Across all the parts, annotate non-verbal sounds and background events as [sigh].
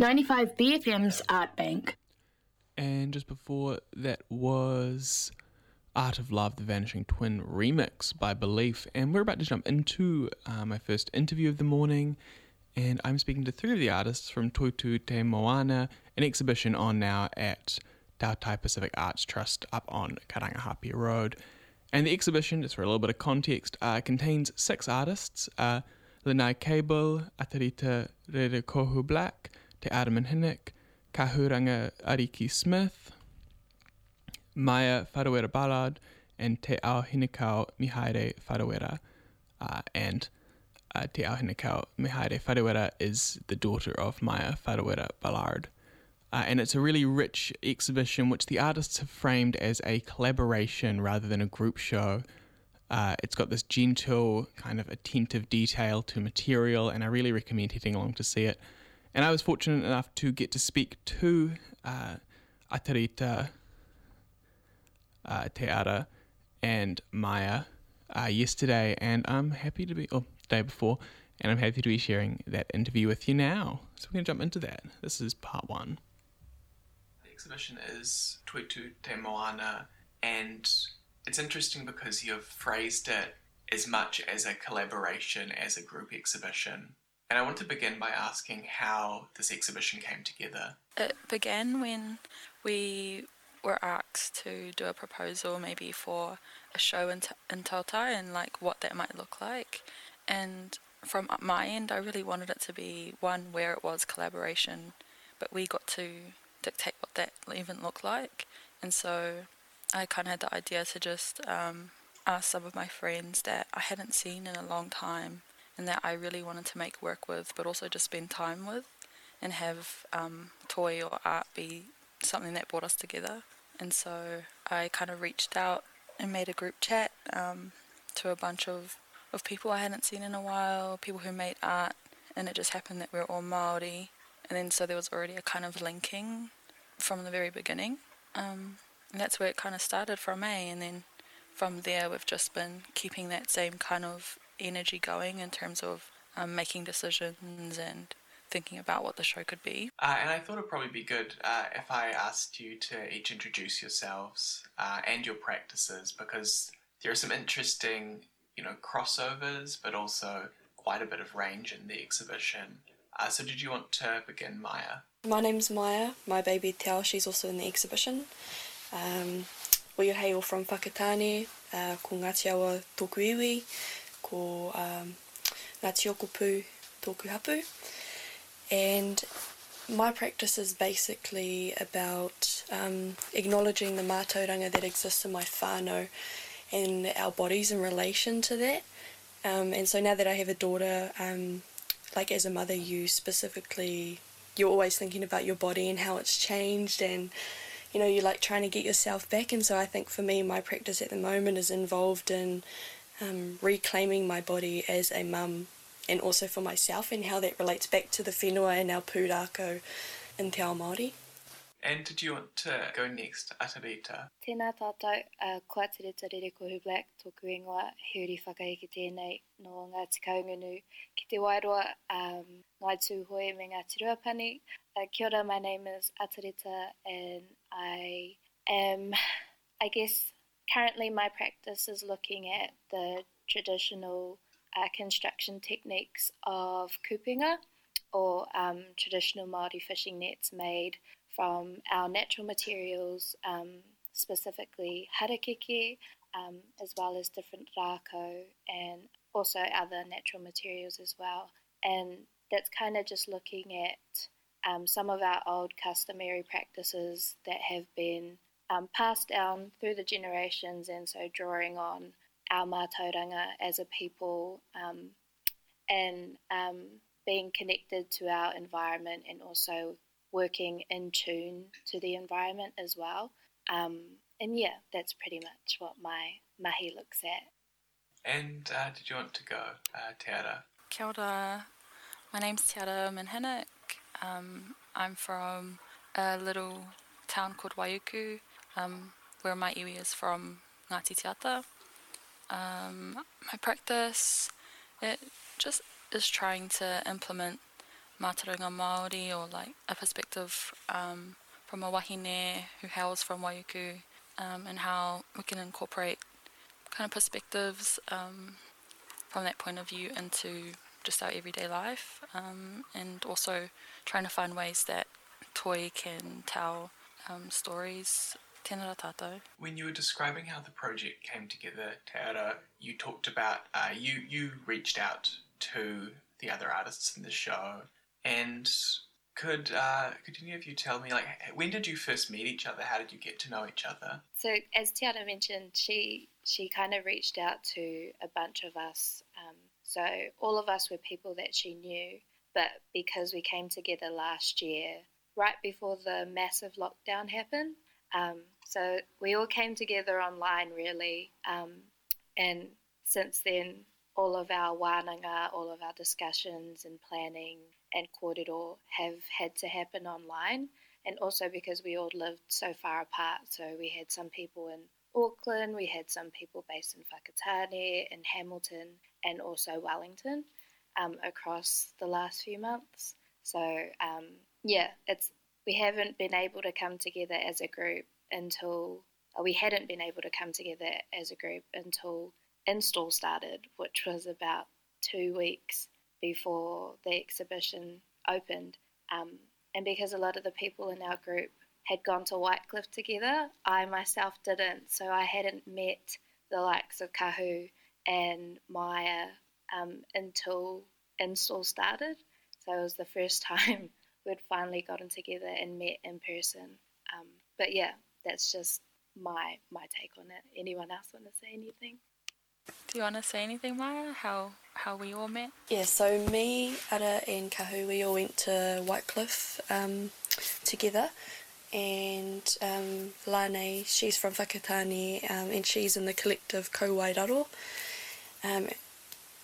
95 BFM's Art Bank. And just before that was Art of Love, The Vanishing Twin remix by Belief. And we're about to jump into uh, my first interview of the morning. And I'm speaking to three of the artists from Toitu Te Moana, an exhibition on now at Tautai Pacific Arts Trust up on Karangahape Road. And the exhibition, just for a little bit of context, uh, contains six artists uh, Lanai Cable, Atarita Rerekohu Black, Te Ara Minhinnick, Kahuranga Ariki Smith, Maya Wharawera Ballard, and Te Ao Hinekau Mihaere Wharawera. Uh, and uh, Te Ao Hinekau Mihaere Wharawera is the daughter of Maya Wharawera Ballard. Uh, and it's a really rich exhibition which the artists have framed as a collaboration rather than a group show. Uh, it's got this gentle, kind of attentive detail to material, and I really recommend heading along to see it. And I was fortunate enough to get to speak to uh, Atarita uh, Te Ara and Maya uh, yesterday, and I'm happy to be, oh, day before, and I'm happy to be sharing that interview with you now. So we're going to jump into that. This is part one. The exhibition is Toitu Te Moana, and it's interesting because you've phrased it as much as a collaboration as a group exhibition. And I want to begin by asking how this exhibition came together. It began when we were asked to do a proposal maybe for a show in, t- in Tautai and like what that might look like. And from my end, I really wanted it to be one where it was collaboration, but we got to dictate what that even looked like. And so I kind of had the idea to just um, ask some of my friends that I hadn't seen in a long time and that I really wanted to make work with, but also just spend time with and have um, toi or art be something that brought us together. And so I kind of reached out and made a group chat um, to a bunch of, of people I hadn't seen in a while, people who made art, and it just happened that we are all Maori. And then so there was already a kind of linking from the very beginning. Um, and that's where it kind of started from A. And then from there, we've just been keeping that same kind of energy going in terms of um, making decisions and thinking about what the show could be. Uh, and I thought it'd probably be good uh, if I asked you to each introduce yourselves uh, and your practices because there are some interesting, you know, crossovers, but also quite a bit of range in the exhibition. Uh, so, did you want to begin, Maya? My name's Maya. My baby Tao, she's also in the exhibition. Um, we hail from Whakatane, uh, ko Ngāti Ko um, Ngāti Okupu tōku hapu. And my practice is basically about um, acknowledging the mātauranga that exists in my whānau and our bodies in relation to that. Um, and so now that I have a daughter, um, like as a mother, you specifically, you're always thinking about your body and how it's changed and you know, you're like trying to get yourself back. And so I think for me, my practice at the moment is involved in um, reclaiming my body as a mum and also for myself and how that relates back to the whenua and our pūrākau in Te Ao Māori. And did you want to go next, Atarita? Tēnā tātou, uh, kua Tereta Rerekohu Black, tōku ingoa, he uri whakahiki tēnei no Ngāti Kahungunu ki te wairoa, um, Ngāi Tūhoe me Ngāti Ruapani. Uh, kia ora, my name is Atarita and I am, I guess, currently my practice is looking at the traditional uh, construction techniques of kupenga or um, traditional Māori fishing nets made from our natural materials, um, specifically harakeke, um, as well as different rako and also other natural materials as well. And that's kind of just looking at um, some of our old customary practices that have been um, passed down through the generations, and so drawing on our mātauranga as a people um, and um, being connected to our environment and also working in tune to the environment as well. Um, and yeah, that's pretty much what my mahi looks at. And uh, did you want to go, uh, Te Ara? Kia ora. My name's Te Ara Minhinnick. Um, I'm from a little town called Waiuku, um, where my iwi is from Ngāti Te Ata. Um, my practice, it just is trying to implement mātauranga Māori or like a perspective um, from a wahine who hails from Waiuku um, and how we can incorporate kind of perspectives um, from that point of view into just our everyday life um, and also trying to find ways that toi can tell um, stories Tēnā tātou. When you were describing how the project came together, Te you talked about uh, you you reached out to the other artists in the show, and could uh, could any of you tell me like when did you first meet each other? How did you get to know each other? So as Tiana mentioned, she she kind of reached out to a bunch of us. Um, so all of us were people that she knew, but because we came together last year, right before the massive lockdown happened, um, so we all came together online really, um, and since then, all of our wānanga, all of our discussions and planning and kōrero have had to happen online. And also because we all lived so far apart. So we had some people in Auckland, we had some people based in Whakatane, in Hamilton, and also Wellington um, across the last few months. So um, yeah, it's we haven't been able to come together as a group until we hadn't been able to come together as a group until install started, which was about two weeks before the exhibition opened. Um, and because a lot of the people in our group had gone to Whitecliffe together, I myself didn't. So I hadn't met the likes of Kahu and Maya um, until install started. So it was the first [laughs] time we'd finally gotten together and met in person. Um, but yeah, that's just my my take on it. Anyone else want to say anything? Do you want to say anything, Maya? How how we all met? Yeah, so me, Ada, and Kahu, we all went to Whitecliffe um, together. And um, Lane, she's from Whakatane um, and she's in the collective Ko Wairaro. Um,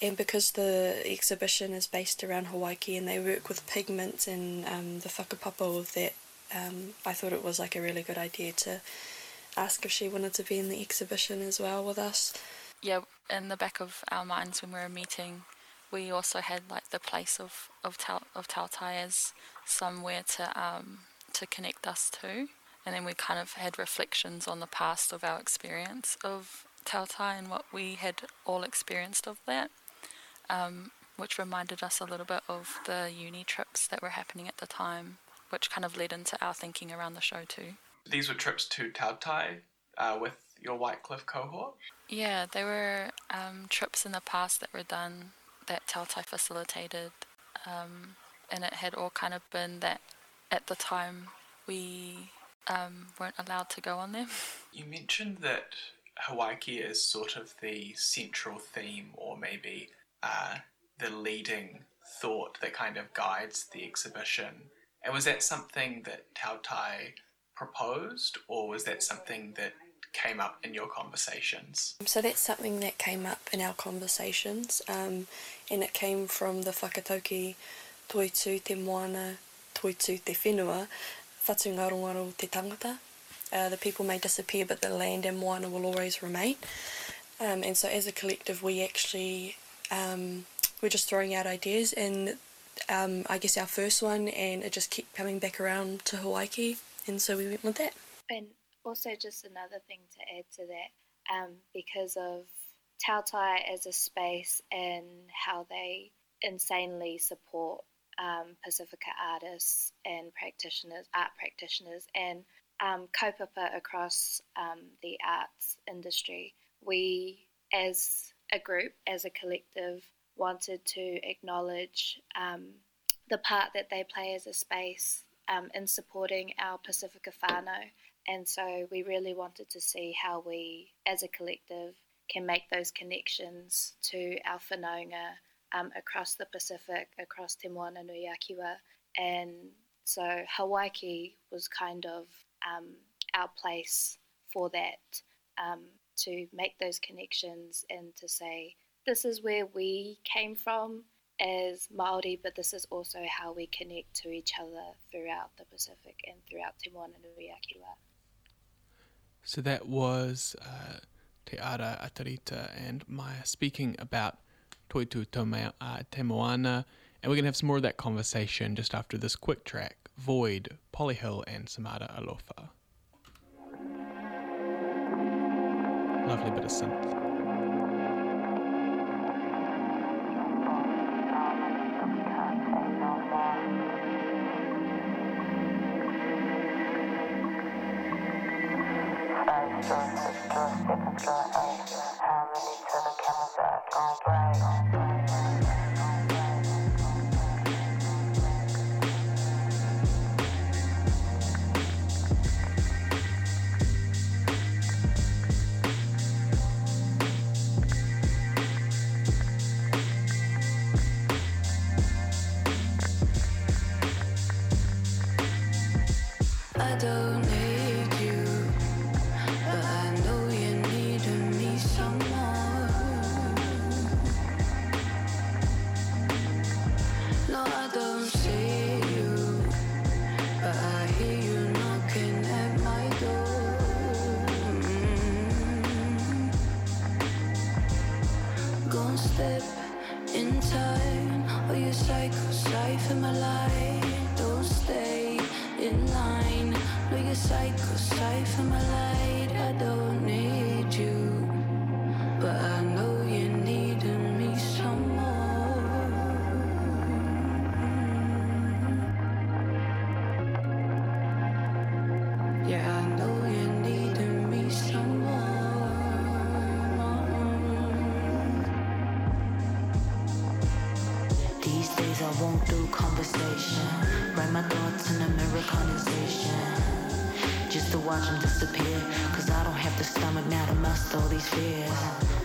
and because the exhibition is based around Hawaiki and they work with pigments and um, the whakapapa of that, um, I thought it was like a really good idea to ask if she wanted to be in the exhibition as well with us. Yeah, in the back of our minds when we were meeting, we also had like the place of of Tal of as somewhere to um, to connect us to, and then we kind of had reflections on the past of our experience of Tautai and what we had all experienced of that, um, which reminded us a little bit of the uni trips that were happening at the time, which kind of led into our thinking around the show too. These were trips to Tautai uh, with your Whitecliffe cohort? Yeah, there were um, trips in the past that were done that Tautai facilitated, um, and it had all kind of been that at the time we um, weren't allowed to go on them. [laughs] You mentioned that Hawaiki is sort of the central theme, or maybe uh, the leading thought that kind of guides the exhibition. And was that something that Tautai proposed, or was that something that came up in your conversations? So that's something that came up in our conversations, um, and it came from the whakataukī toitu te moana, toitu te whenua, whatu ngarongaro te tangata. Uh, the people may disappear, but the land and moana will always remain. Um, and so as a collective, we actually, um, we're just throwing out ideas, and um, I guess our first one, and it just kept coming back around to Hawaiki, and so we went with that. And also just another thing to add to that, um, because of Tautai as a space and how they insanely support um, Pacifica artists and practitioners, art practitioners, and um, kaupapa across um, the arts industry. We, as a group, as a collective, wanted to acknowledge um, the part that they play as a space um, in supporting our Pacifica Fano, and so we really wanted to see how we, as a collective, can make those connections to our whanaunga um, across the Pacific, across Te Moana-nui-a-Kiwa. And so Hawaiki was kind of um, our place for that, um, to make those connections and to say, this is where we came from as Maori, but this is also how we connect to each other throughout the Pacific and throughout Te and Akila. So that was uh, Te Ara Atarita and Maya speaking about Toitu Tome, uh, Te Moana, and we're going to have some more of that conversation just after this quick track Void, Polyhill, and Samada Alofa. Lovely bit of synth. see. Cause I won't do conversation. Write my thoughts in a mirror condensation. Just to watch them disappear. Cause I don't have the stomach now to muster all these fears.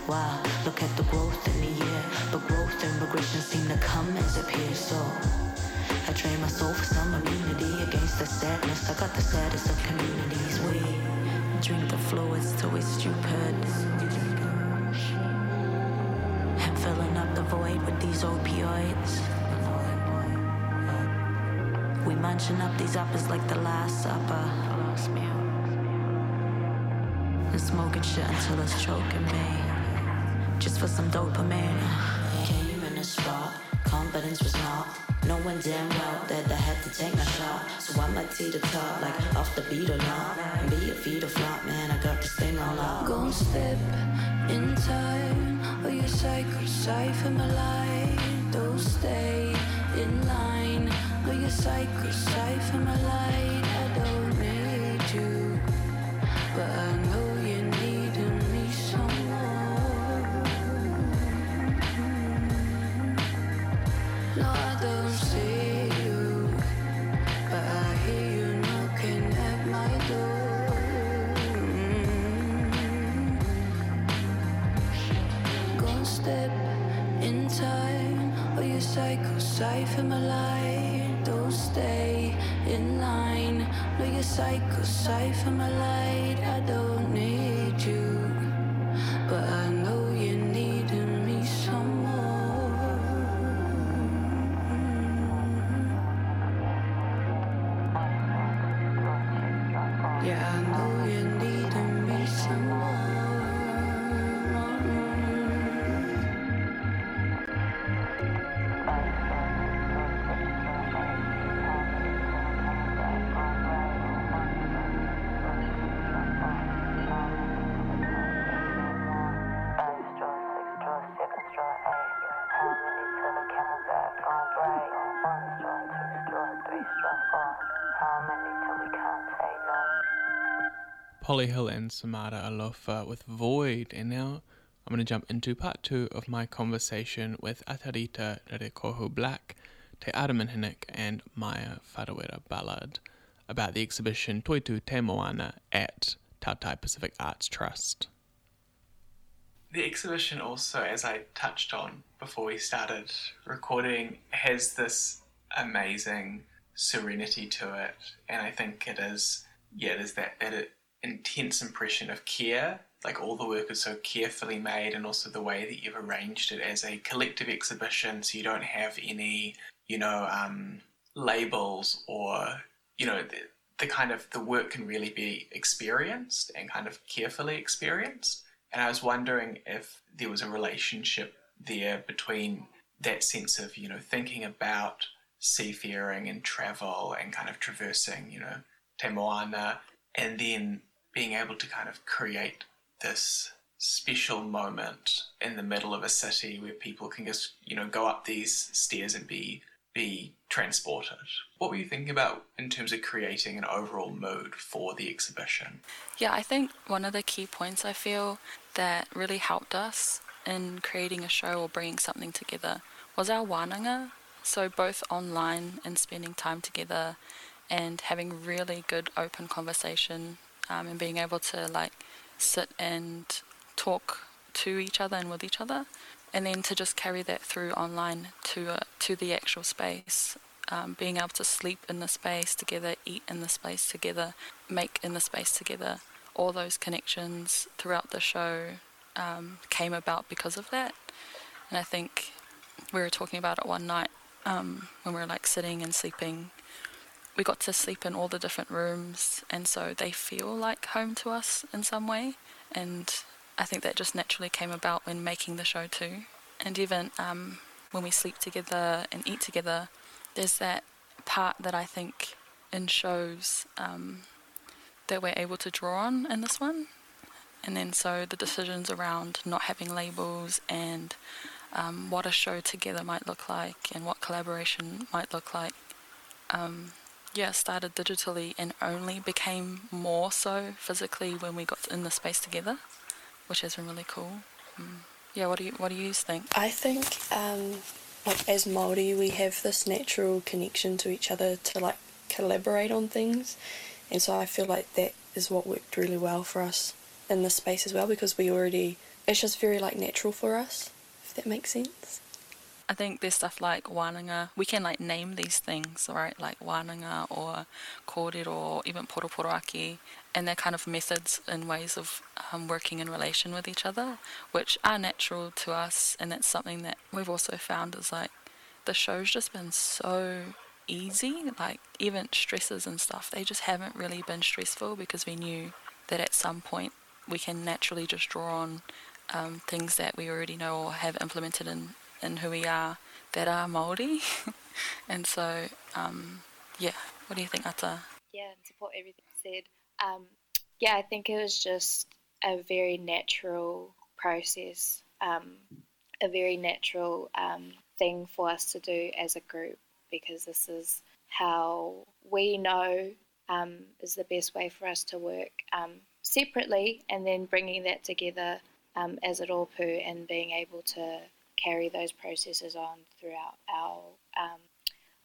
Wow, look at the growth in the year. But growth and regression seem to come as appear. So I train my soul for some immunity against the sadness. I got the saddest of communities. We drink the fluids till it's stupid. I'm filling up the void with these opioids munching up these uppers like the last supper. And smoking shit until it's choking me. Just for some dopamine. Came in a spot, confidence was not. Knowing damn well that I had to take my shot. So I might tee the top, like off the beat or not. And be a feet or flop, man, I got this thing all up. Gon' slip in time, oh, or your cycle cipher my life. Don't stay a cipher, my light. I don't need you, but I know you me some more. No, I don't see you, but I hear you at my door. Step in time, or cipher, my light stay in line. No, you're psycho, sight from a light. I don't need you, but I Polly Hill and Samara Alofa with Void. And now I'm going to jump into part two of my conversation with Atarita Rerekohu Black, Te Ara Minhinnick, and Maya Farawera Ballard about the exhibition Toitu Te Moana at Tautai Pacific Arts Trust. The exhibition also, as I touched on before we started recording, has this amazing serenity to it, and I think it is yeah, it is that that it intense impression of care. Like all the work is so carefully made, and also the way that you've arranged it as a collective exhibition, so you don't have any, you know, um, labels or, you know, the, the kind of the work can really be experienced and kind of carefully experienced. And I was wondering if there was a relationship there between that sense of, you know, thinking about seafaring and travel and kind of traversing, you know, Te Moana, and then being able to kind of create this special moment in the middle of a city where people can just, you know, go up these stairs and be be transported. What were you thinking about in terms of creating an overall mood for the exhibition? Yeah, I think one of the key points I feel that really helped us in creating a show or bringing something together was our wānanga. So both online and spending time together and having really good open conversation um, and being able to like sit and talk to each other and with each other and then to just carry that through online to uh, to the actual space. Um, being able to sleep in the space together, eat in the space together, make in the space together, all those connections throughout the show um, came about because of that. And I think we were talking about it one night um, when we were like sitting and sleeping. We got to sleep in all the different rooms, and so they feel like home to us in some way. And I think that just naturally came about when making the show too. And even um, when we sleep together and eat together, there's that part that I think in shows um, that we're able to draw on in this one. And then so the decisions around not having labels and um, what a show together might look like and what collaboration might look like. Um, yeah, started digitally and only became more so physically when we got in the space together which has been really cool. Mm. Yeah, what do you what do you think? I think um, like as Maori, we have this natural connection to each other to like collaborate on things, and so I feel like that is what worked really well for us in this space as well because we already it's just very like natural for us. If that makes sense. I think there's stuff like wānanga. We can like name these things, right? Like wānanga or kōrero or even poroporoaki and they're kind of methods and ways of um, working in relation with each other, which are natural to us, and that's something that we've also found is like the show's just been so easy, like even stresses and stuff, they just haven't really been stressful because we knew that at some point we can naturally just draw on um, things that we already know or have implemented in, in who we are that are Māori. [laughs] and so, um, yeah, what do you think, Ata? Yeah, and support everything said. Um, yeah, I think it was just a very natural process, um, a very natural um, thing for us to do as a group because this is how we know um, is the best way for us to work um, separately and then bringing that together um, as a rōpū and being able to carry those processes on throughout our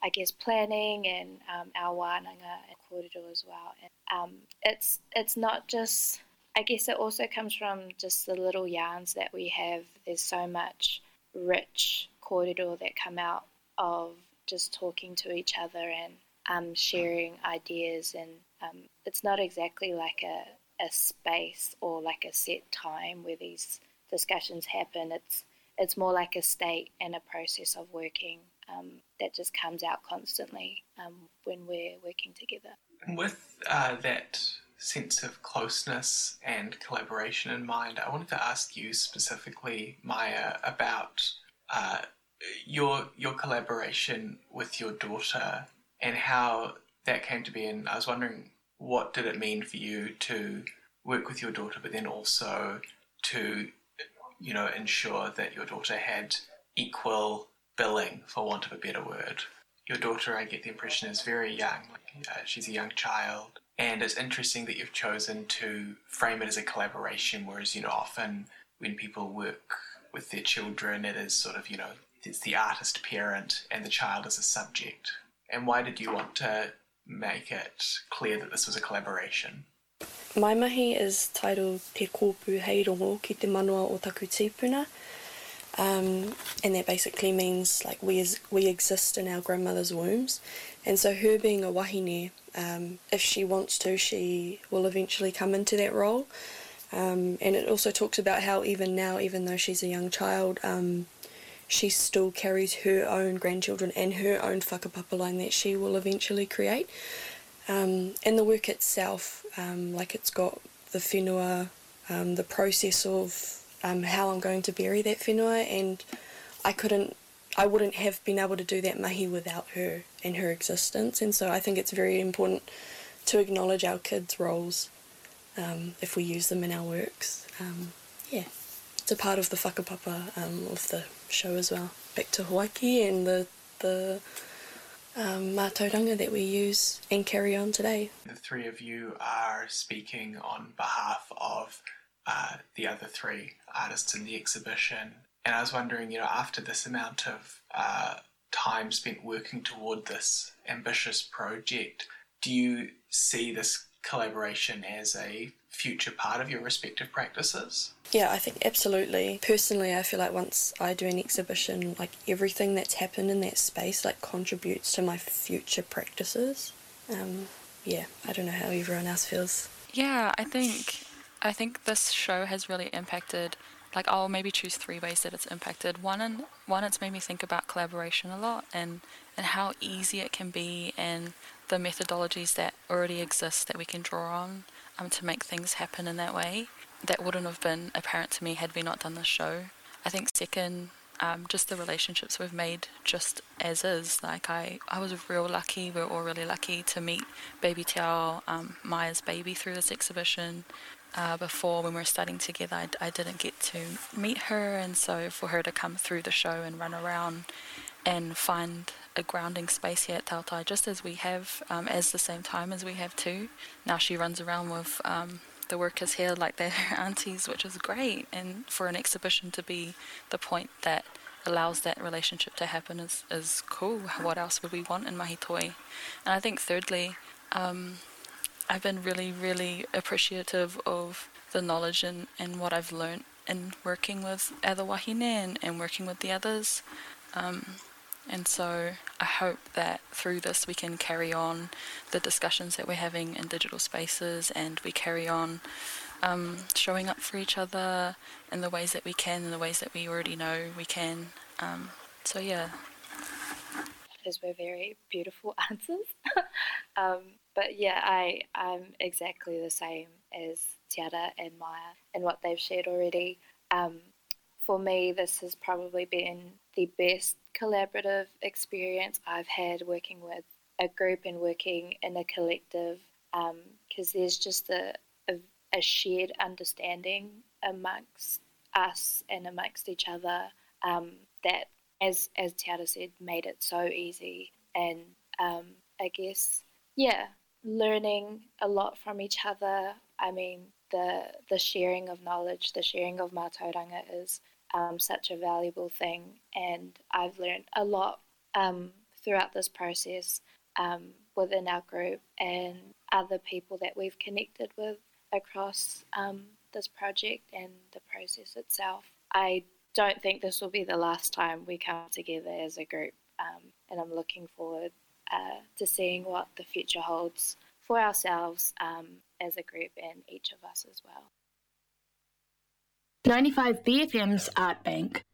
I guess planning and um, our wānanga and kōrero as well. And, um, it's it's not just. I guess it also comes from just the little yarns that we have. There's so much rich kōrero that come out of just talking to each other and um, sharing ideas. And um, it's not exactly like a, a space or like a set time where these discussions happen. It's it's more like a state and a process of working um, that just comes out constantly um, when we're working together. With uh, that sense of closeness and collaboration in mind, I wanted to ask you specifically, Maya, about uh, your your collaboration with your daughter and how that came to be. And I was wondering, what did it mean for you to work with your daughter, but then also to, you know, ensure that your daughter had equal billing, for want of a better word. Your daughter, I get the impression, is very young. Uh, she's a young child. And it's interesting that you've chosen to frame it as a collaboration, whereas, you know, often when people work with their children, it is sort of, you know, it's the artist parent and the child as a subject. And why did you want to make it clear that this was a collaboration? My mahi is titled Te Kōpū Hei Rongo ki te Manua o Taku Tīpuna. Um, and that basically means like we we exist in our grandmother's wombs, and so her being a wahine, um, if she wants to, she will eventually come into that role. Um, and it also talks about how even now, even though she's a young child, um, she still carries her own grandchildren and her own whakapapa line that she will eventually create. Um, and the work itself, um, like it's got the whenua, the process of um, how I'm going to bury that whenua, and I couldn't I wouldn't have been able to do that mahi without her and her existence. And so I think it's very important to acknowledge our kids' roles um, if we use them in our works. Um, yeah, it's a part of the whakapapa um, of the show as well. Back to Hawaiki and the the um, mātauranga that we use and carry on today. The three of you are speaking on behalf of uh, the other three artists in the exhibition. And I was wondering, you know, after this amount of uh, time spent working toward this ambitious project, do you see this collaboration as a future part of your respective practices? Yeah, I think absolutely. Personally, I feel like once I do an exhibition, like everything that's happened in that space like contributes to my future practices. Um, yeah, I don't know how everyone else feels. Yeah, I think I think this show has really impacted like I'll maybe choose three ways that it's impacted. One and one it's made me think about collaboration a lot and and how easy it can be and the methodologies that already exist that we can draw on um, to make things happen in that way that wouldn't have been apparent to me had we not done this show. I think second, um, just the relationships we've made just as is. Like I, I was real lucky. We are all really lucky to meet Baby Tao, um, Maya's baby, through this exhibition. Uh, before, when we were studying together, I, I didn't get to meet her, and so for her to come through the show and run around and find a grounding space here at Tautai, just as we have, um, as the same time as we have too. Now she runs around with um, the workers here like they're her [laughs] aunties, which is great. And for an exhibition to be the point that allows that relationship to happen is, is cool. What else would we want in Mahitoi? And I think thirdly, um, I've been really, really appreciative of the knowledge and, and what I've learned in working with other wahine and, and working with the others. Um, and so I hope that through this we can carry on the discussions that we're having in digital spaces and we carry on um, showing up for each other in the ways that we can, in the ways that we already know we can. Um, so, yeah. Those were very beautiful [laughs] answers. um, but yeah, I, I'm exactly the same as Te Ara and Maya and what they've shared already. Um, for me, this has probably been the best collaborative experience I've had working with a group and working in a collective because um, there's just a, a, a, shared understanding amongst us and amongst each other um, that, as, as Te Ara said, made it so easy. And um, I guess, yeah, learning a lot from each other. I mean, the the sharing of knowledge, the sharing of mātauranga is um, such a valuable thing. And I've learned a lot um, throughout this process um, within our group and other people that we've connected with across um, this project and the process itself. I don't think this will be the last time we come together as a group, um, and I'm looking forward uh, to seeing what the future holds for ourselves um, as a group and each of us as well. 95 BFM's Art Bank.